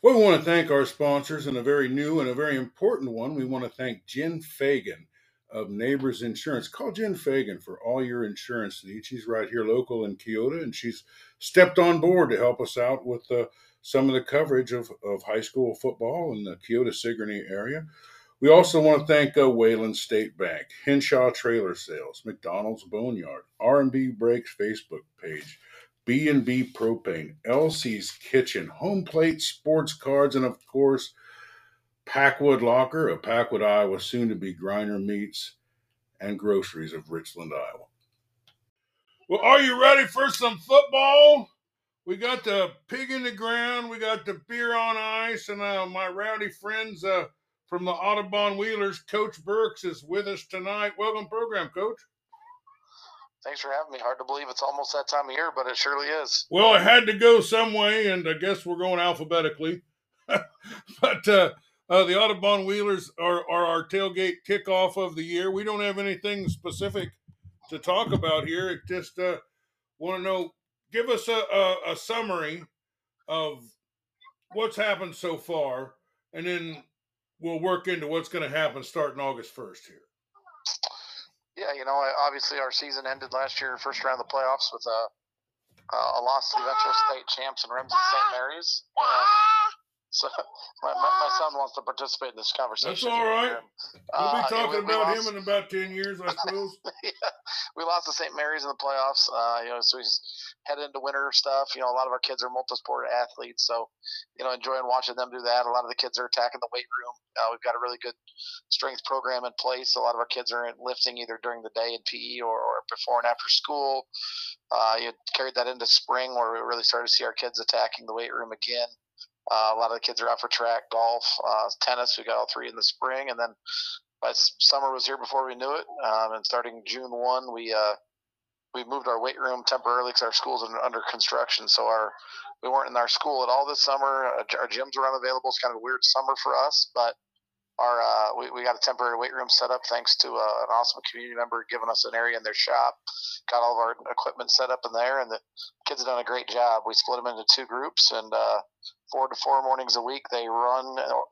We want to thank our sponsors and a very new and a very important one. We want to thank Jen Fagan of Neighbors Insurance. Call Jen Fagan for all your insurance needs. She's right here local in Keota, and she's stepped on board to help us out with uh, some of the coverage of, of high school football in the Keota Sigourney area. We also want to thank uh, Wayland State Bank, Henshaw Trailer Sales, McDonald's Boneyard, R&B Breaks Facebook page, B&B Propane, LC's Kitchen, Home Plate Sports Cards, and of course, Packwood Locker, a Packwood, Iowa, soon to be Griner Meats, and groceries of Richland, Iowa. Well, are you ready for some football? We got the pig in the ground, we got the beer on ice, and uh, my rowdy friends uh, from the Audubon Wheelers, Coach Birks is with us tonight. Welcome, program, Coach. Thanks for having me. Hard to believe it's almost that time of year, but it surely is. Well, it had to go some way, and I guess we're going alphabetically. but uh, uh, the Audubon Wheelers are, are our tailgate kickoff of the year. We don't have anything specific to talk about here. It just uh, want to know, give us a, a, a summary of what's happened so far, and then we'll work into what's going to happen starting August 1st here. Yeah, you know, obviously our season ended last year, first round of the playoffs, with a, a loss to the eventual state champs and Remsen St. Mary's. And so my, my, my, son wants to participate in this conversation. That's all right. We'll be uh, talking we, about we lost, him in about ten years, I suppose. yeah, we lost to St. Mary's in the playoffs. Uh, you know, so he's headed into winter stuff. You know, a lot of our kids are multi-sport athletes, so you know, enjoying watching them do that. A lot of the kids are attacking the weight room. Uh, we've got a really good strength program in place. A lot of our kids are lifting either during the day in PE or, or before and after school. Uh, you carried that into spring, where we really started to see our kids attacking the weight room again. Uh, a lot of the kids are out for track, golf, uh, tennis. We got all three in the spring, and then by summer was here before we knew it. Um, and starting June one, we uh, we moved our weight room temporarily because our school's under construction. So our we weren't in our school at all this summer. Uh, our gyms were unavailable. It's kind of a weird summer for us, but our uh, we, we got a temporary weight room set up thanks to uh, an awesome community member giving us an area in their shop. Got all of our equipment set up in there, and the kids have done a great job. We split them into two groups, and uh, four to four mornings a week they run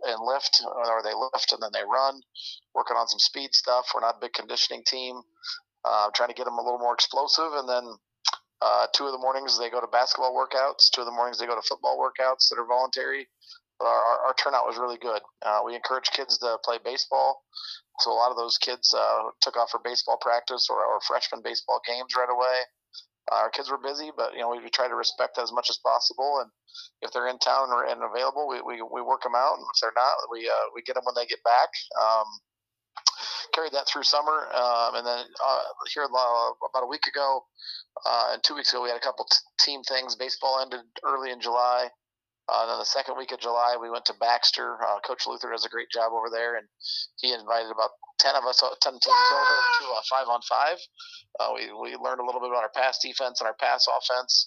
and lift, or they lift and then they run, working on some speed stuff. We're not a big conditioning team. Uh, trying to get them a little more explosive, and then uh, two of the mornings they go to basketball workouts. Two of the mornings they go to football workouts that are voluntary our, our, our turnout was really good. Uh, we encouraged kids to play baseball, so a lot of those kids uh, took off for baseball practice or, or freshman baseball games right away. Uh, our kids were busy, but you know we, we try to respect as much as possible. And if they're in town or, and available, we, we, we work them out. And if they're not, we uh, we get them when they get back. Um, carried that through summer, um, and then uh, here about a week ago, uh, and two weeks ago, we had a couple t- team things. Baseball ended early in July. Uh, then the second week of July, we went to Baxter. Uh, Coach Luther does a great job over there, and he invited about ten of us, uh, ten teams over to a five on five. Uh, we we learned a little bit about our pass defense and our pass offense.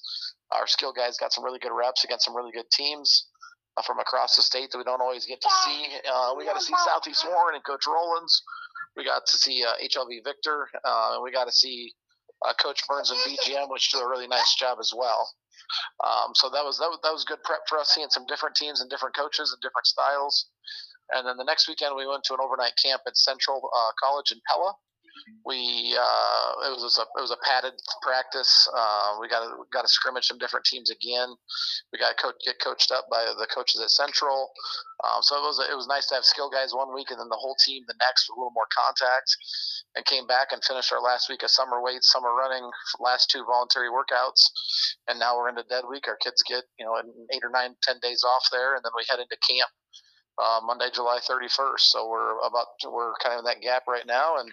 Our skill guys got some really good reps against some really good teams uh, from across the state that we don't always get to see. Uh, we got to see Southeast Warren and Coach Rollins. We got to see HLV Victor. and we got to see Coach Burns and BGM, which do a really nice job as well. Um, so that was, that was that was good prep for us, seeing some different teams and different coaches and different styles. And then the next weekend we went to an overnight camp at Central uh, College in Pella. We uh, it was a it was a padded practice. Uh, we got to got to scrimmage some different teams again. We got to co- get coached up by the coaches at Central. Um, so it was it was nice to have skill guys one week and then the whole team the next with a little more contact. And came back and finished our last week of summer weights, summer running, last two voluntary workouts, and now we're into dead week. Our kids get you know eight or nine, ten days off there, and then we head into camp uh, Monday, July 31st. So we're about we're kind of in that gap right now, and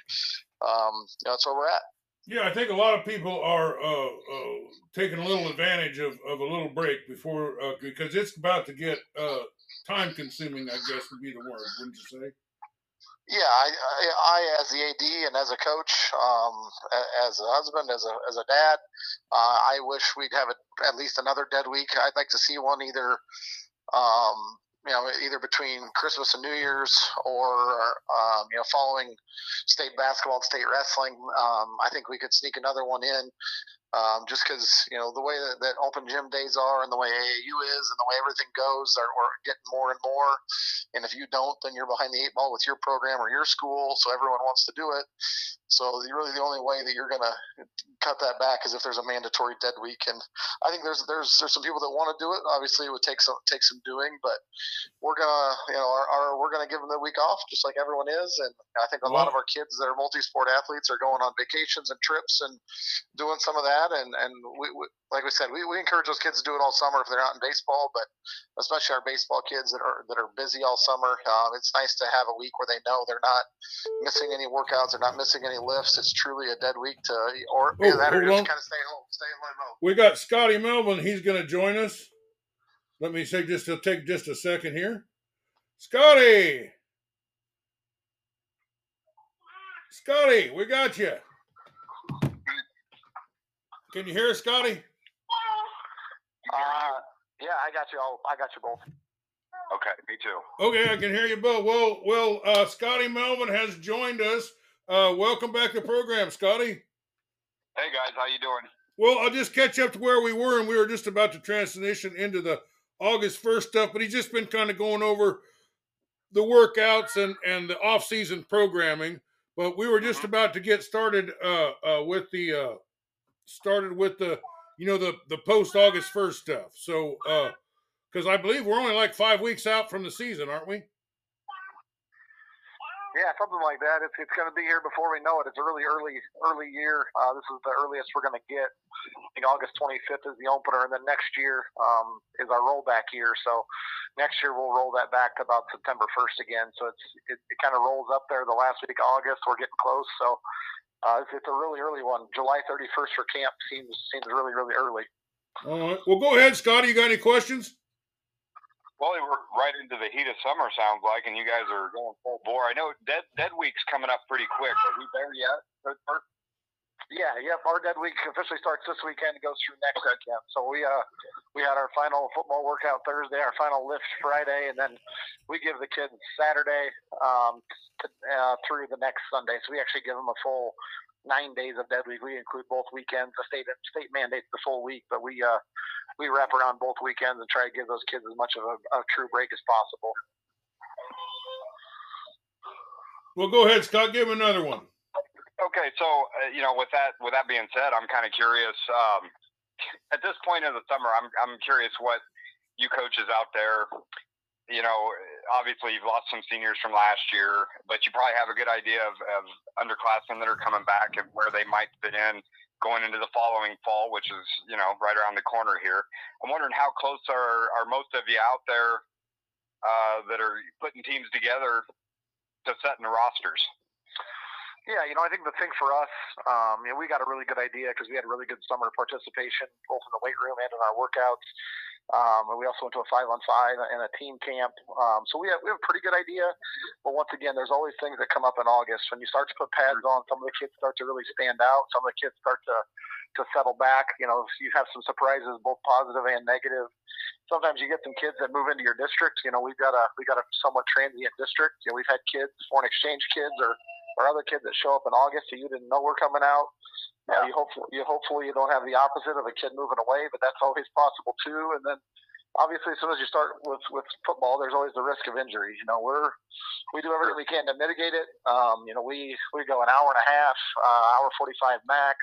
um, that's where we're at. Yeah, I think a lot of people are uh, uh, taking a little advantage of, of a little break before uh, because it's about to get uh, time consuming. I guess would be the word, wouldn't you say? Yeah, I, I, I, as the AD and as a coach, um, as a husband, as a as a dad, uh, I wish we'd have a, at least another dead week. I'd like to see one either um, you know, either between Christmas and New Year's or, um, you know, following state basketball state wrestling. Um, I think we could sneak another one in Um, just because you know the way that, that, open gym days are, and the way AAU is, and the way everything goes, are, we're getting more and more. And if you don't, then you're behind the eight ball with your program or your school. So everyone wants to do it. So really, the only way that you're going to cut that back is if there's a mandatory dead week. And I think there's there's there's some people that want to do it. Obviously, it would take some take some doing, but we're gonna you know our, our we're gonna give them the week off just like everyone is. And I think a lot of our kids that are multi-sport athletes are going on vacations and trips and doing some of that. And and we, we like we said, we, we encourage those kids to do it all summer if they're not in baseball, but especially our baseball kids that are that are busy all summer. Uh, it's nice to have a week where they know they're not missing any workouts, they're not missing any lifts. It's truly a dead week to, or oh, that or just kind of stay home, stay in limbo. We got Scotty Melvin. He's going to join us. Let me say just to take just a second here. Scotty, Scotty, we got you. Can you hear us, Scotty? Uh, yeah, I got you all. I got you both. Okay, me too. Okay, I can hear you both. Well, well, uh, Scotty Melvin has joined us. Uh, welcome back to the program, Scotty. Hey guys, how you doing? Well, I'll just catch up to where we were, and we were just about to transition into the August first stuff. But he's just been kind of going over the workouts and and the off season programming. But we were just mm-hmm. about to get started uh, uh, with the uh, started with the you know the the post August first stuff. So because uh, I believe we're only like five weeks out from the season, aren't we? Yeah, something like that. It's it's going to be here before we know it. It's a really early early year. Uh, this is the earliest we're going to get. I think August 25th is the opener, and then next year um, is our rollback year. So next year we'll roll that back to about September 1st again. So it's it, it kind of rolls up there the last week of August. We're getting close. So uh, it's, it's a really early one. July 31st for camp seems seems really really early. All right. Well, go ahead, Scotty. You got any questions? Well, we're right into the heat of summer, sounds like, and you guys are going full bore. I know Dead Dead Week's coming up pretty quick. Are we there yet? Yeah, yep. Our Dead Week officially starts this weekend and goes through next weekend. So we uh we had our final football workout Thursday, our final lift Friday, and then we give the kids Saturday um, to, uh, through the next Sunday. So we actually give them a full nine days of dead week. We include both weekends. The state state mandates the full week, but we uh, we wrap around both weekends and try to give those kids as much of a, a true break as possible. Well, go ahead, Scott. Give him another one. Okay, so uh, you know, with that with that being said, I'm kind of curious. Um, at this point in the summer, I'm I'm curious what you coaches out there you know, obviously you've lost some seniors from last year, but you probably have a good idea of, of underclassmen that are coming back and where they might fit in going into the following fall, which is, you know, right around the corner here. I'm wondering how close are, are most of you out there uh, that are putting teams together to setting the rosters? Yeah, you know, I think the thing for us, um, you know, we got a really good idea because we had really good summer participation both in the weight room and in our workouts. Um, and we also went to a five on five and a team camp. Um, so we have, we have a pretty good idea. But once again, there's always things that come up in August. When you start to put pads on, some of the kids start to really stand out. Some of the kids start to, to settle back. You know, you have some surprises, both positive and negative. Sometimes you get some kids that move into your district. You know, we've got a, we got a somewhat transient district. You know, we've had kids, foreign exchange kids or, or other kids that show up in August and you didn't know were coming out. Yeah. Uh, you hopefully you hopefully you don't have the opposite of a kid moving away, but that's always possible too. And then obviously as soon as you start with with football, there's always the risk of injury. You know, we're we do everything we can to mitigate it. Um, you know, we we go an hour and a half, uh, hour 45 max.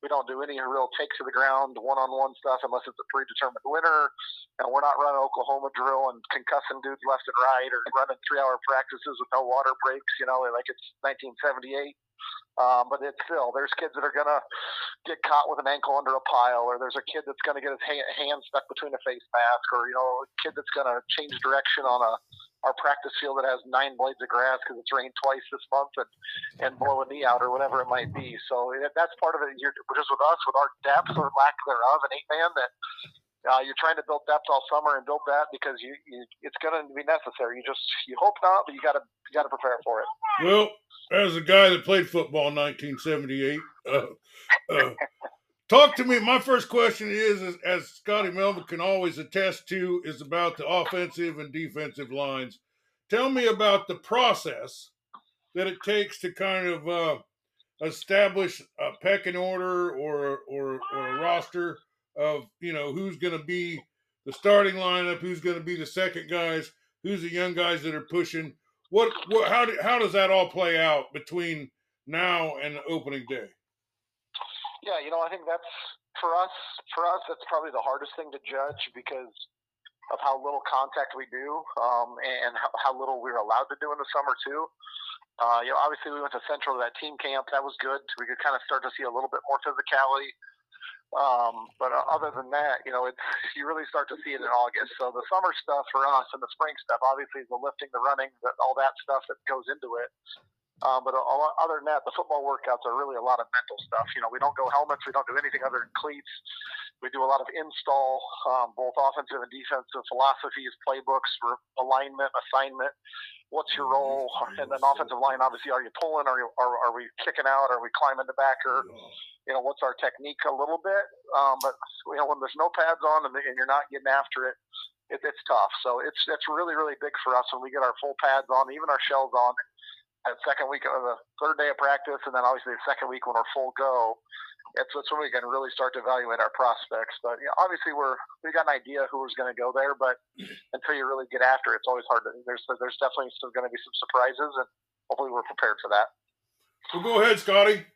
We don't do any real takes to the ground, one-on-one stuff unless it's a predetermined winner. And we're not running Oklahoma drill and concussing dudes left and right, or running three-hour practices with no water breaks. You know, like it's 1978. Um, but it's still there's kids that are gonna get caught with an ankle under a pile, or there's a kid that's gonna get his hand stuck between a face mask, or you know, a kid that's gonna change direction on a our practice field that has nine blades of grass because it's rained twice this month and and blow a knee out or whatever it might be. So that's part of it. You're just with us with our depth or lack thereof, an eight man that uh, you're trying to build depth all summer and build that because you, you it's going to be necessary. You just you hope not, but you got to you got to prepare for it. Well, as a guy that played football in 1978, uh, uh, talk to me. My first question is, is, as Scotty Melvin can always attest to, is about the offensive and defensive lines. Tell me about the process that it takes to kind of uh, establish a pecking order or or, or a roster of you know who's going to be the starting lineup, who's going to be the second guys, who's the young guys that are pushing. What what how do, how does that all play out between now and the opening day? Yeah, you know, I think that's for us. For us, that's probably the hardest thing to judge because of how little contact we do um, and how, how little we're allowed to do in the summer too. Uh, you know, obviously we went to Central to that team camp. That was good. We could kind of start to see a little bit more physicality. Um, but uh, other than that, you know, it's you really start to see it in August. So the summer stuff for us and the spring stuff, obviously, is the lifting, the running, the, all that stuff that goes into it. Um, but lot, other than that, the football workouts are really a lot of mental stuff. You know, we don't go helmets, we don't do anything other than cleats. We do a lot of install, um, both offensive and defensive philosophies, playbooks for alignment, assignment. What's your role? And then offensive line, obviously, are you pulling? Are you are, are we kicking out? Are we climbing the backer? you know, what's our technique a little bit. Um, but you know, when there's no pads on and, and you're not getting after it, it, it's tough. So it's it's really really big for us when we get our full pads on, even our shells on. At second week of the third day of practice, and then obviously the second week when we're full go, it's, it's when we can really start to evaluate our prospects. But you know, obviously we're we got an idea who was going to go there, but until you really get after it, it's always hard. To, there's there's definitely still going to be some surprises, and hopefully we're prepared for that. Well, go ahead, Scotty.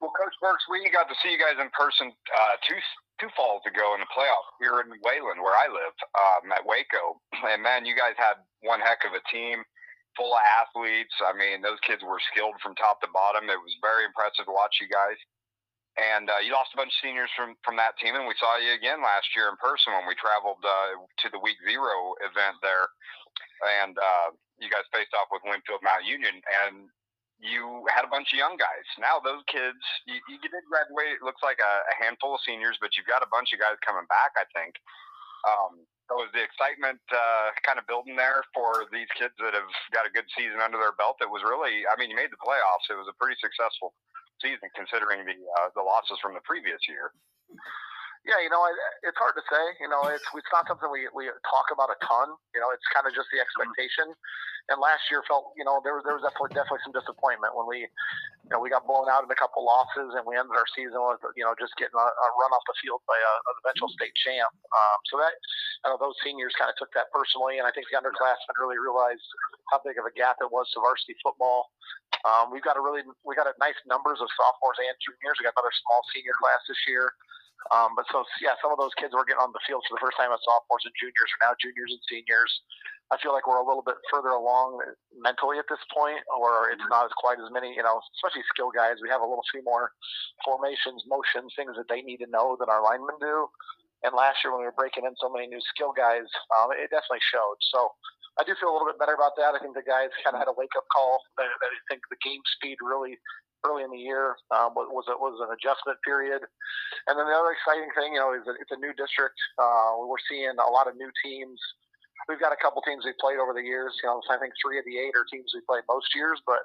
Well, Coach Birks, we got to see you guys in person uh, two two falls ago in the playoffs here in Wayland, where I live, um, at Waco. And man, you guys had one heck of a team, full of athletes. I mean, those kids were skilled from top to bottom. It was very impressive to watch you guys. And uh, you lost a bunch of seniors from from that team, and we saw you again last year in person when we traveled uh, to the Week Zero event there, and uh, you guys faced off with Winfield Mount Union. And you had a bunch of young guys. Now those kids, you, you did graduate. It looks like a, a, handful of seniors, but you've got a bunch of guys coming back. I think. Um, so is the excitement uh, kind of building there for these kids that have got a good season under their belt? It was really, I mean, you made the playoffs. It was a pretty successful season considering the uh, the losses from the previous year. Yeah, you know, it's hard to say. You know, it's it's not something we we talk about a ton. You know, it's kind of just the expectation. And last year felt, you know, there was there was definitely definitely some disappointment when we, you know, we got blown out in a couple losses and we ended our season with, you know, just getting a, a run off the field by a, an eventual state champ. Um, so that, I know those seniors kind of took that personally, and I think the underclassmen really realized how big of a gap it was to varsity football. Um, we've got a really we got a nice numbers of sophomores and juniors. We got another small senior class this year. Um, but so yeah, some of those kids were getting on the field for the first time as sophomores and juniors are now juniors and seniors. I feel like we're a little bit further along mentally at this point, or it's not as quite as many, you know, especially skill guys. We have a little few more formations, motions, things that they need to know that our linemen do. And last year when we were breaking in so many new skill guys, um, it definitely showed. So I do feel a little bit better about that. I think the guys kind of had a wake up call. I think the game speed really early in the year um, was a, was an adjustment period. And then the other exciting thing, you know, is that it's a new district. Uh, we're seeing a lot of new teams. We've got a couple teams we've played over the years. You know, I think three of the eight are teams we played most years, but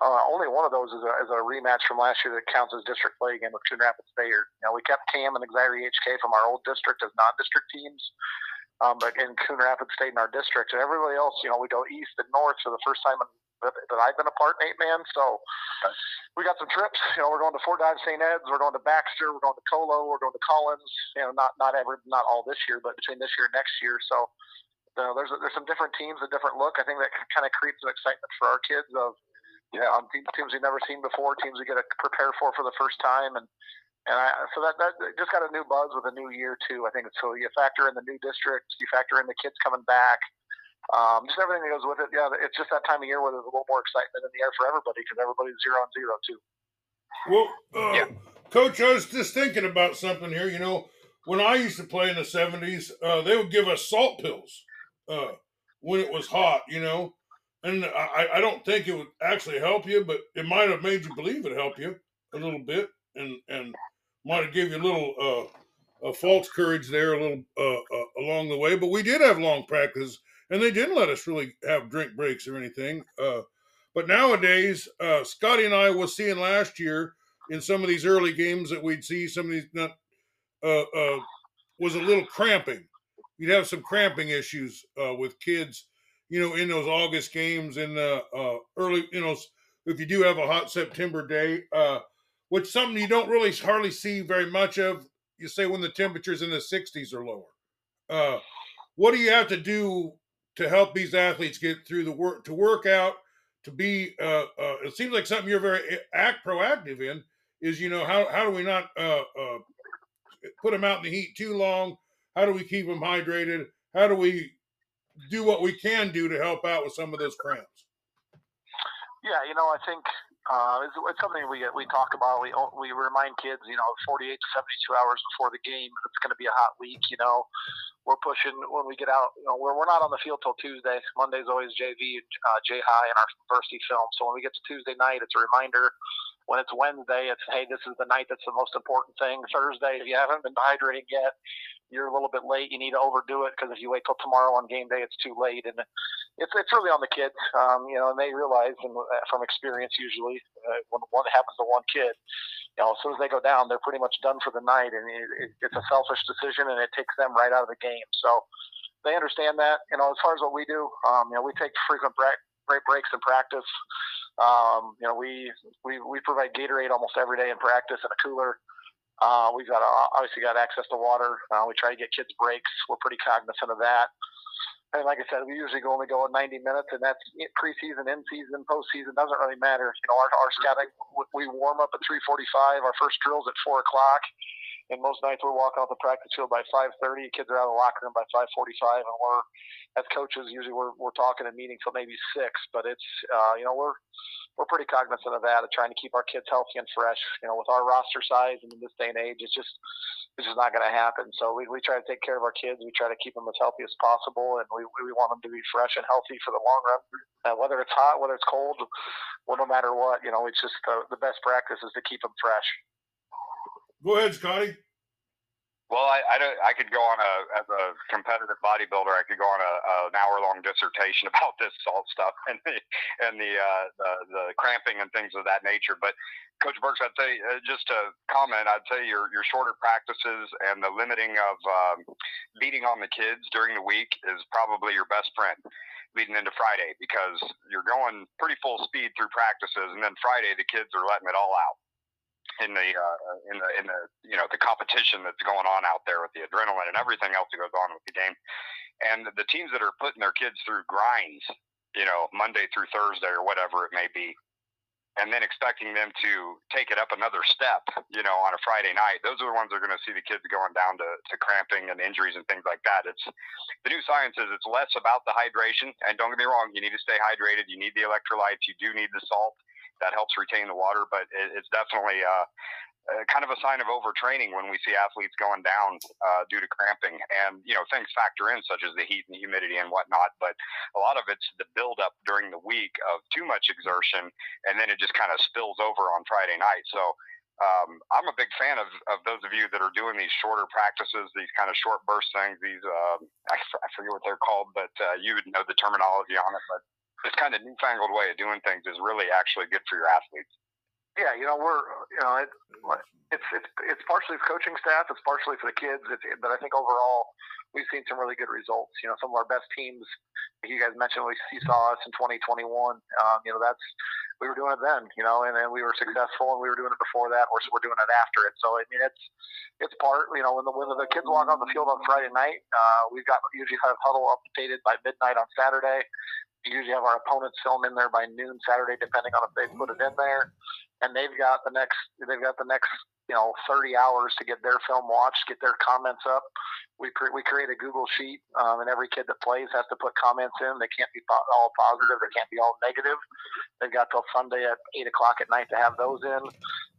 uh, only one of those is a, is a rematch from last year that counts as district play again with Coon Rapids Bayard. You know, we kept Cam and Exira-EHK from our old district as non-district teams, um, but in Coon Rapids stayed in our district. And everybody else, you know, we go east and north for the first time in that, that I've been a part in eight man. So we got some trips. You know, we're going to Fort Dodge St. Ed's, we're going to Baxter, we're going to Colo, we're going to Collins. You know, not not ever, not all this year, but between this year and next year. So you know, there's there's some different teams, a different look. I think that kind of creates an excitement for our kids of yeah, um, on teams we've never seen before, teams we get to prepare for for the first time, and and I, so that that just got a new buzz with a new year too. I think so. You factor in the new districts, you factor in the kids coming back um, just everything that goes with it. Yeah, it's just that time of year where there's a little more excitement in the air for everybody because everybody's zero and zero too. Well, uh, yeah. Coach, I was just thinking about something here. You know, when I used to play in the '70s, uh, they would give us salt pills uh, when it was hot. You know, and I, I don't think it would actually help you, but it might have made you believe it helped you a little bit, and and might have give you a little uh, a false courage there, a little uh, uh, along the way. But we did have long practice and they didn't let us really have drink breaks or anything. Uh, but nowadays, uh, Scotty and I was seeing last year in some of these early games that we'd see some of these not uh, uh was a little cramping. You'd have some cramping issues uh, with kids, you know, in those August games and uh, early, you know, if you do have a hot September day, uh, which something you don't really hardly see very much of. You say when the temperatures in the 60s are lower. Uh, what do you have to do to help these athletes get through the work to work out to be? Uh, uh, it seems like something you're very act proactive in. Is you know how how do we not uh, uh, put them out in the heat too long? How do we keep them hydrated? How do we do what we can do to help out with some of those cramps? Yeah, you know, I think uh, it's, it's, something we we talk about. We we remind kids, you know, 48 to 72 hours before the game, it's going to be a hot week. You know, we're pushing when we get out. You know, we're we're not on the field till Tuesday. Monday's always JV, uh, J High, and our varsity film. So when we get to Tuesday night, it's a reminder. When it's Wednesday, it's hey, this is the night that's the most important thing. Thursday, if you haven't been hydrating yet, you're a little bit late. You need to overdo it because if you wait till tomorrow on game day, it's too late. And it's it's really on the kids, um, you know, and they realize and uh, from experience usually uh, when one happens to one kid, you know, as soon as they go down, they're pretty much done for the night, and it, it, it's a selfish decision, and it takes them right out of the game. So they understand that. You know, as far as what we do, um, you know, we take frequent break, break breaks in practice. Um, you know, we, we we provide Gatorade almost every day in practice in a cooler. Uh, we've got uh, obviously got access to water. Uh, we try to get kids breaks. We're pretty cognizant of that. And like I said, we usually only go 90 minutes, and that's preseason, in season, postseason doesn't really matter. You know, our, our scouting we warm up at 3:45. Our first drills at four o'clock, and most nights we're walking off the practice field by 5:30. Kids are out of the locker room by 5:45, and we're as coaches usually we're, we're talking and meeting till maybe six. But it's uh, you know we're we're pretty cognizant of that, of trying to keep our kids healthy and fresh. You know, with our roster size and in this day and age, it's just it's just not going to happen. So we, we try to take care of our kids. We try to keep them as healthy as possible, and we, we want them to be fresh and healthy for the long run. Uh, whether it's hot, whether it's cold, well, no matter what, you know, it's just the, the best practice is to keep them fresh. Go ahead, Scotty. Well, I, I, I, could go on a as a competitive bodybuilder. I could go on a, a, an hour long dissertation about this salt stuff and the and the, uh, the, the cramping and things of that nature. But Coach Birks, I'd say uh, just to comment, I'd say your your shorter practices and the limiting of um, beating on the kids during the week is probably your best friend leading into Friday because you're going pretty full speed through practices, and then Friday the kids are letting it all out in the uh, in the in the you know the competition that's going on out there with the adrenaline and everything else that goes on with the game, and the teams that are putting their kids through grinds, you know, Monday through Thursday or whatever it may be, and then expecting them to take it up another step, you know, on a Friday night. Those are the ones that are going to see the kids going down to, to cramping and injuries and things like that. It's the new science is it's less about the hydration. And don't get me wrong, you need to stay hydrated. You need the electrolytes. You do need the salt that helps retain the water. But it, it's definitely uh, uh, kind of a sign of overtraining when we see athletes going down uh, due to cramping, and you know things factor in such as the heat and humidity and whatnot. But a lot of it's the buildup during the week of too much exertion, and then it just kind of spills over on Friday night. So. Um, I'm a big fan of, of those of you that are doing these shorter practices, these kind of short burst things. These uh, I, I forget what they're called, but uh, you would know the terminology on it. But this kind of newfangled way of doing things is really actually good for your athletes. Yeah, you know we're you know it, it's it's it's partially the coaching staff, it's partially for the kids, it's, but I think overall we've seen some really good results. You know, some of our best teams, like you guys mentioned, we saw us in 2021. Um, you know, that's we were doing it then, you know, and then we were successful, and we were doing it before that. We're we're doing it after it. So I mean, it's it's part, you know, when the when the kids walk on the field on Friday night, uh, we've got usually have Hudl updated by midnight on Saturday. We usually have our opponents film in there by noon Saturday, depending on if they put it in there. And they've got the next they've got the next you know 30 hours to get their film watched, get their comments up. We pre- we create a Google sheet, um, and every kid that plays has to put comments in. They can't be all positive. They can't be all negative. They've got till Sunday at eight o'clock at night to have those in.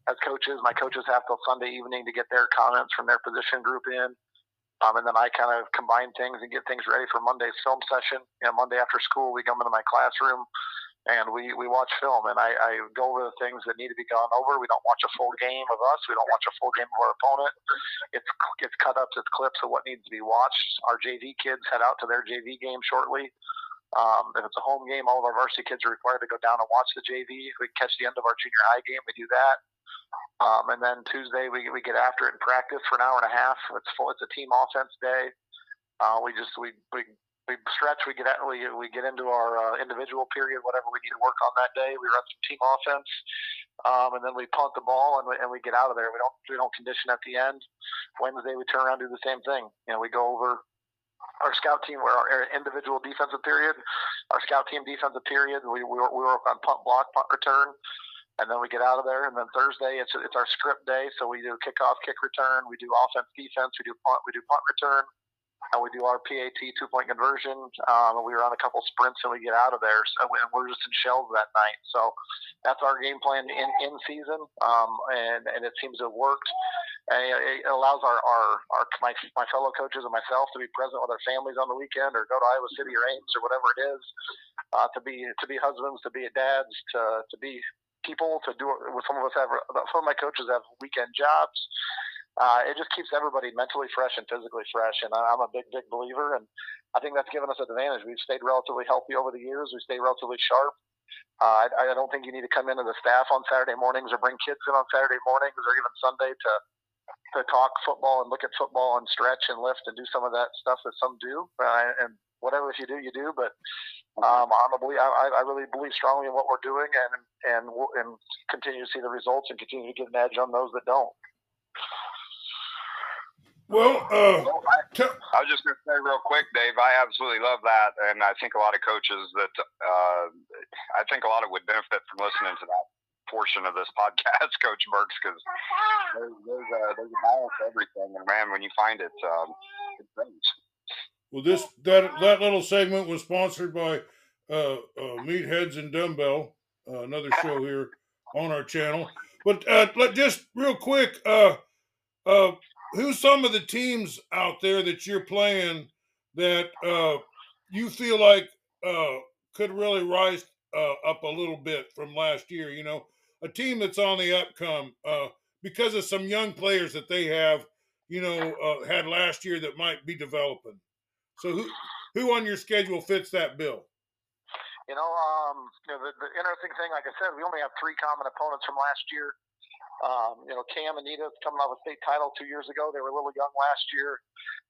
As coaches, my coaches have till Sunday evening to get their comments from their position group in. Um, and then I kind of combine things and get things ready for Monday's film session. You know, Monday after school, we come into my classroom and we, we watch film and I, I go over the things that need to be gone over. We don't watch a full game of us. We don't watch a full game of our opponent. It's, it's cut ups, it's clips of what needs to be watched. Our JV kids head out to their JV game shortly. Um, if it's a home game, all of our varsity kids are required to go down and watch the JV. If we catch the end of our junior high game, we do that. Um, and then Tuesday we, we get after it in practice for an hour and a half. It's full. It's a team offense day. Uh, we just we, we we stretch, we get at, we we get into our uh, individual period, whatever we need to work on that day. We run some team offense, um, and then we punt the ball and we, and we get out of there. We don't we don't condition at the end. Wednesday we turn around and do the same thing. You know, we go over our scout team, where our individual defensive period, our scout team defensive period. We we, we work on punt block, punt return, and then we get out of there. And then Thursday, it's it's our script day, so we do kickoff, kick return, we do offense, defense, we do punt, we do punt return, and we do our PAT two point conversion. Um, we run a couple sprints and we get out of there. So and we're just in shells that night. So that's our game plan in in season, um, and and it seems to have worked. And it allows our, our, our my, my fellow coaches and myself to be present with our families on the weekend, or go to Iowa City or Ames or whatever it is, uh, to be to be husbands, to be dads, to to be people, to do. With some of us have some of my coaches have weekend jobs uh, it just keeps everybody mentally fresh and physically fresh. And I'm a big, big believer, and I think that's given us an advantage. We've stayed relatively healthy over the years. We stay relatively sharp. Uh, I, I don't think you need to come into the staff on Saturday mornings or bring kids in on Saturday mornings or even Sunday to to talk football and look at football and stretch and lift and do some of that stuff that some do. Uh, and whatever if you do, you do. But um, I'm a belie- I, I really believe strongly in what we're doing and and and continue to see the results and continue to get an edge on those that don't. Well, uh, I was just going to say real quick, Dave. I absolutely love that, and I think a lot of coaches that uh, I think a lot of would benefit from listening to that portion of this podcast, Coach Birks, because there's, there's, a, there's a balance to everything, and man, when you find it, um, it's great. Well, this that that little segment was sponsored by uh, uh, Meatheads and Dumbbell, uh, another show here on our channel. But uh, let just real quick, uh, uh, who's some of the teams out there that you're playing that you feel like could really rise up a little bit from last year? You know, a team that's on the upcome because of some young players that they have, you know, had last year that might be developing. So who who on your schedule fits that bill? You know, um, you know the, the interesting thing, like I said, we only have three common opponents from last year. Um, you know, Cam and Nita coming off a state title two years ago. They were a little young last year.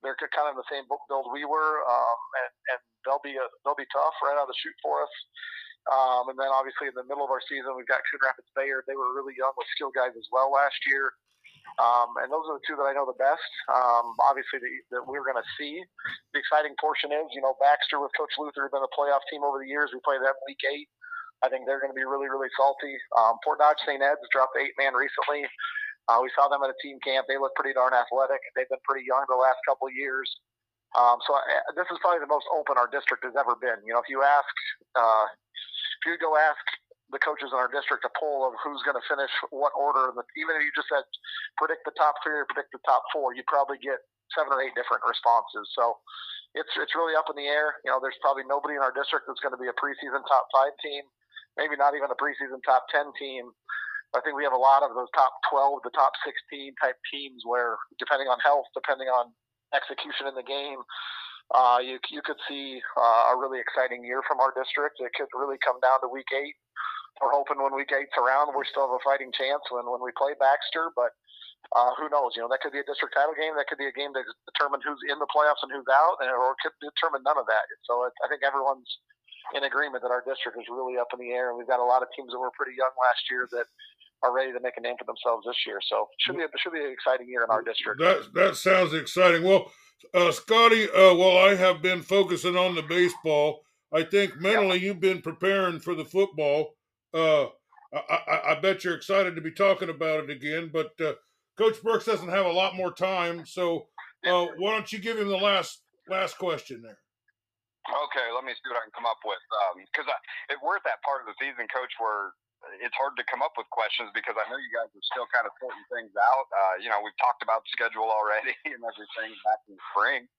They're kind of the same book build we were, um, and, and they'll be a, they'll be tough right out of the chute for us. Um, and then obviously in the middle of our season, we've got Coon Rapids Bayard. They were really young with skill guys as well last year. Um, and those are the two that I know the best. Um, obviously, that we're going to see. The exciting portion is, you know, Baxter with Coach Luther have been a playoff team over the years. We play them week eight. I think they're going to be really, really salty. Um, Fort Dodge St. Ed's dropped eight man recently. Uh, we saw them at a team camp. They look pretty darn athletic. They've been pretty young the last couple of years. Um, so I, this is probably the most open our district has ever been. You know, if you ask, uh, if you go ask the coaches in our district a poll of who's going to finish what order, even if you just said predict the top three or predict the top four, you'd probably get seven or eight different responses. So it's it's really up in the air. You know, there's probably nobody in our district that's going to be a preseason top five team maybe not even a preseason top 10 team. I think we have a lot of those top 12, the top 16 type teams where, depending on health, depending on execution in the game, uh, you, you could see uh, a really exciting year from our district. It could really come down to week eight. We're hoping when week eight's around, we still have a fighting chance when, when we play Baxter, but uh, who knows? You know, that could be a district title game. That could be a game to determine who's in the playoffs and who's out, and, or could determine none of that. So it, I think everyone's in agreement that our district is really up in the air, and we've got a lot of teams that were pretty young last year that are ready to make a name for themselves this year. So should be a, should be an exciting year in our district. That that sounds exciting. Well, uh, Scotty, uh, well, I have been focusing on the baseball. I think mentally you've been preparing for the football. Uh, I, I, I, bet you're excited to be talking about it again. But uh, Coach Birks doesn't have a lot more time, so uh, why don't you give him the last last question there? Okay, let me see what I can come up with. Because um, we're at that part of the season, Coach, where it's hard to come up with questions because I know you guys are still kind of sorting things out. Uh, you know, we've talked about schedule already and everything back in the spring.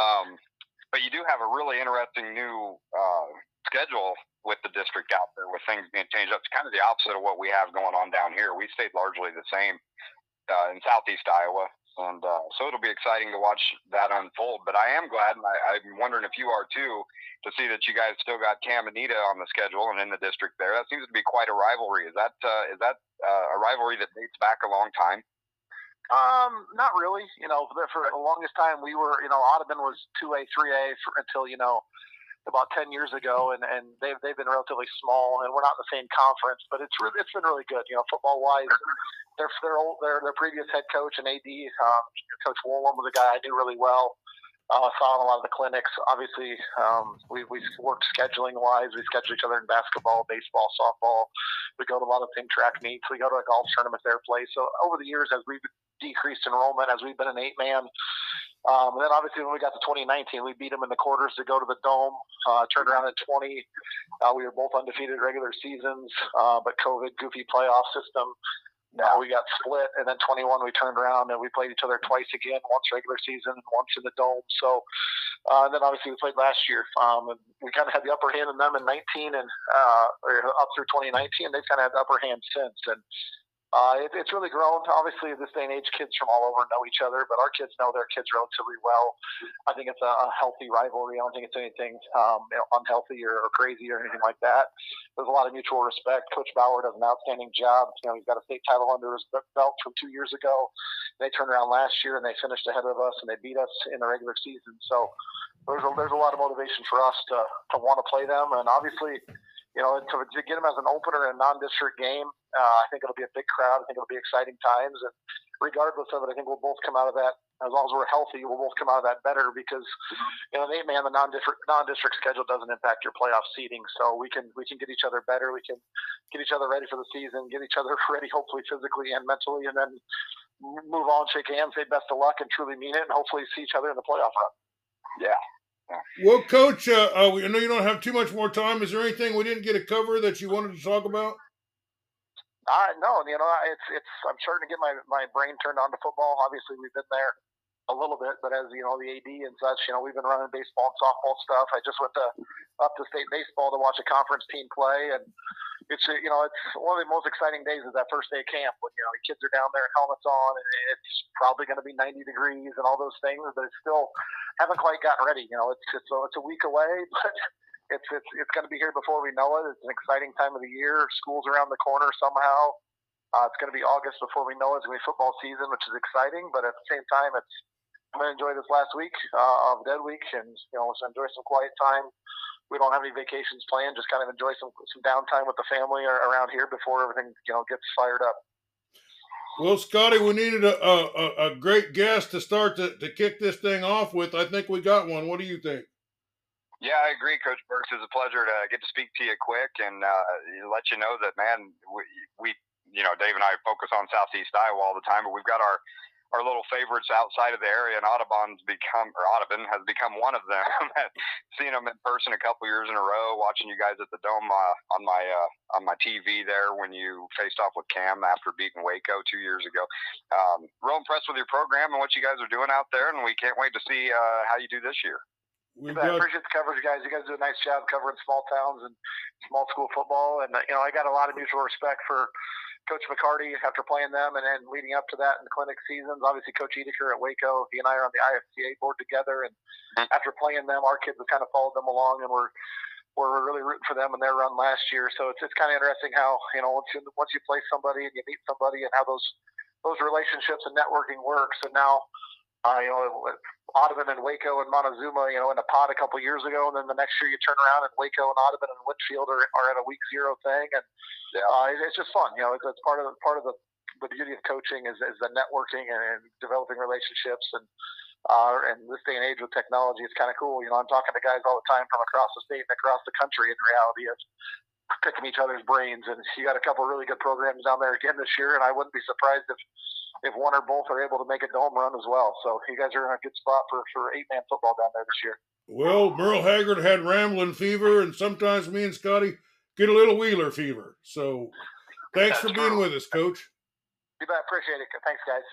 Um, but you do have a really interesting new uh, schedule with the district out there with things being changed up. It's kind of the opposite of what we have going on down here. We stayed largely the same uh, in southeast Iowa and uh, so it'll be exciting to watch that unfold. But I am glad, and I, am wondering if you are too, to see that you guys still got Cam and Nita on the schedule and in the district there. That seems to be quite a rivalry. Is that uh, is that uh, a rivalry that dates back a long time? Um, not really. You know, for, for the longest time, we were, you know, Audubon was two A, three A until you know about ten years ago, and and they've they've been relatively small, and we're not in the same conference, but it's really it's been really good. You know, football wise, their their old their their previous head coach and AD, um, Coach Woolham was a guy I knew really well. Uh, saw in a lot of the clinics. Obviously, um, we we worked scheduling wise. We schedule each other in basketball, baseball, softball. We go to a lot of thing track meets. We go to a golf tournament there play. So over the years, as we've decreased enrollment as we've been an eight man. Um, and then obviously when we got to 2019, we beat them in the quarters to go to the dome. Uh, turned around in 20. Uh, we were both undefeated regular seasons, uh, but COVID goofy playoff system. Now we got split, and then 21 we turned around and we played each other twice again, once regular season, once in the dome. So, uh, and then obviously we played last year. Um, and we kind of had the upper hand in them in 19 and uh, up through 2019. They've kind of had the upper hand since, and uh, it, it's really grown. Obviously, this day and age, kids from all over know each other, but our kids know their kids relatively well. I think it's a, a healthy rivalry. I don't think it's anything um, you know, unhealthy or, or crazy or anything like that. There's a lot of mutual respect. Coach Bauer does an outstanding job. You know, he's got a state title under his belt from two years ago. They turned around last year and they finished ahead of us and they beat us in the regular season. So there's a, there's a lot of motivation for us to to want to play them, and obviously you know, to, to get them as an opener in a non-district game, uh, I think it'll be a big crowd. I think it'll be exciting times, and regardless of it, I think we'll both come out of that as long as we're healthy. We'll both come out of that better because, you know, the eight man, the non-district non-district schedule doesn't impact your playoff seeding, so we can we can get each other better. We can get each other ready for the season, get each other ready, hopefully physically and mentally, and then move on, shake hands, say best of luck, and truly mean it, and hopefully see each other in the playoff run. Yeah, well, Coach, uh, uh, I know you don't have too much more time. Is there anything we didn't get a cover that you wanted to talk about? Uh, no, you know, it's it's. I'm starting to get my, my brain turned on to football. Obviously, we've been there a little bit, but as you know, the AD and such, you know, we've been running baseball and softball stuff. I just went to up to state baseball to watch a conference team play, and it's you know, it's one of the most exciting days is that first day of camp when you know kids are down there, helmets on, and it's probably going to be 90 degrees and all those things, but it's still haven't quite gotten ready. You know, it's it's a, it's a week away, but it's it's it's going to be here before we know it. It's an exciting time of the year. School's around the corner somehow. Uh, it's going to be August before we know it. It's going to be football season, which is exciting, but at the same time, it's I'm going to enjoy this last week uh, of Dead Week and you know enjoy some quiet time. We don't have any vacations planned. Just kind of enjoy some some downtime with the family around here before everything you know gets fired up. Well, Scotty, we needed a, a, a great guest to start to, to kick this thing off with. I think we got one. What do you think? Yeah, I agree, Coach Birks. It's a pleasure to get to speak to you quick and uh, let you know that, man, we, we, you know, Dave and I focus on Southeast Iowa all the time, but we've got our our little favorites outside of the area, and Audubon's become, or Audubon has become one of them. Seeing them in person a couple years in a row, watching you guys at the Dome uh, on my uh, on my TV there when you faced off with Cam after beating Waco two years ago. Um, real impressed with your program and what you guys are doing out there, and we can't wait to see uh, how you do this year. We I appreciate the coverage, guys. You guys do a nice job covering small towns and small school football, and you know I got a lot of mutual respect for Coach McCarty after playing them, and then leading up to that in the clinic seasons. Obviously, Coach Edeker at Waco. He and I are on the IFCA board together, and mm-hmm. after playing them, our kids have kind of followed them along, and we're we're really rooting for them in their run last year. So it's it's kind of interesting how you know once you once you play somebody and you meet somebody and how those those relationships and networking works. And now uh, you know, Audubon and Waco and Montezuma, you know, in a pod a couple years ago, and then the next year you turn around and Waco and Audubon and Winfield are, are at a week zero thing, and yeah. uh, it's just fun. You know, it's, it's part of the, part of the the beauty of coaching is, is the networking and, and developing relationships and uh, and this day and age with technology, it's kind of cool. You know, I'm talking to guys all the time from across the state and across the country. In reality, it's picking each other's brains, and you got a couple really good programs down there again this year. And I wouldn't be surprised if if one or both are able to make a dome run as well. So you guys are in a good spot for, for eight man football down there this year. Well, Merle Haggard had rambling fever, and sometimes me and Scotty get a little Wheeler fever. So thanks for being with us, Coach. You bet. Appreciate it. Thanks, guys.